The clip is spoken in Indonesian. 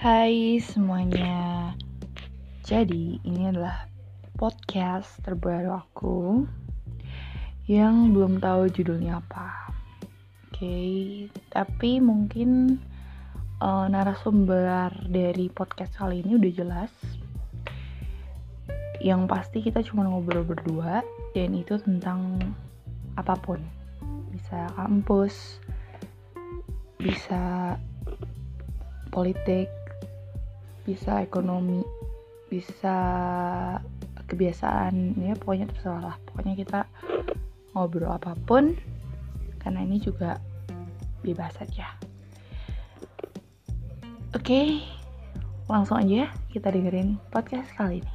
Hai semuanya. Jadi, ini adalah podcast terbaru aku yang belum tahu judulnya apa. Oke, tapi mungkin uh, narasumber dari podcast kali ini udah jelas. Yang pasti kita cuma ngobrol berdua dan itu tentang apa pun. Bisa kampus, bisa politik, bisa ekonomi bisa kebiasaan ya pokoknya terserah lah. Pokoknya kita ngobrol apa pun karena ini juga bebas saja oke langsung aja kita dengerin podcast kali ini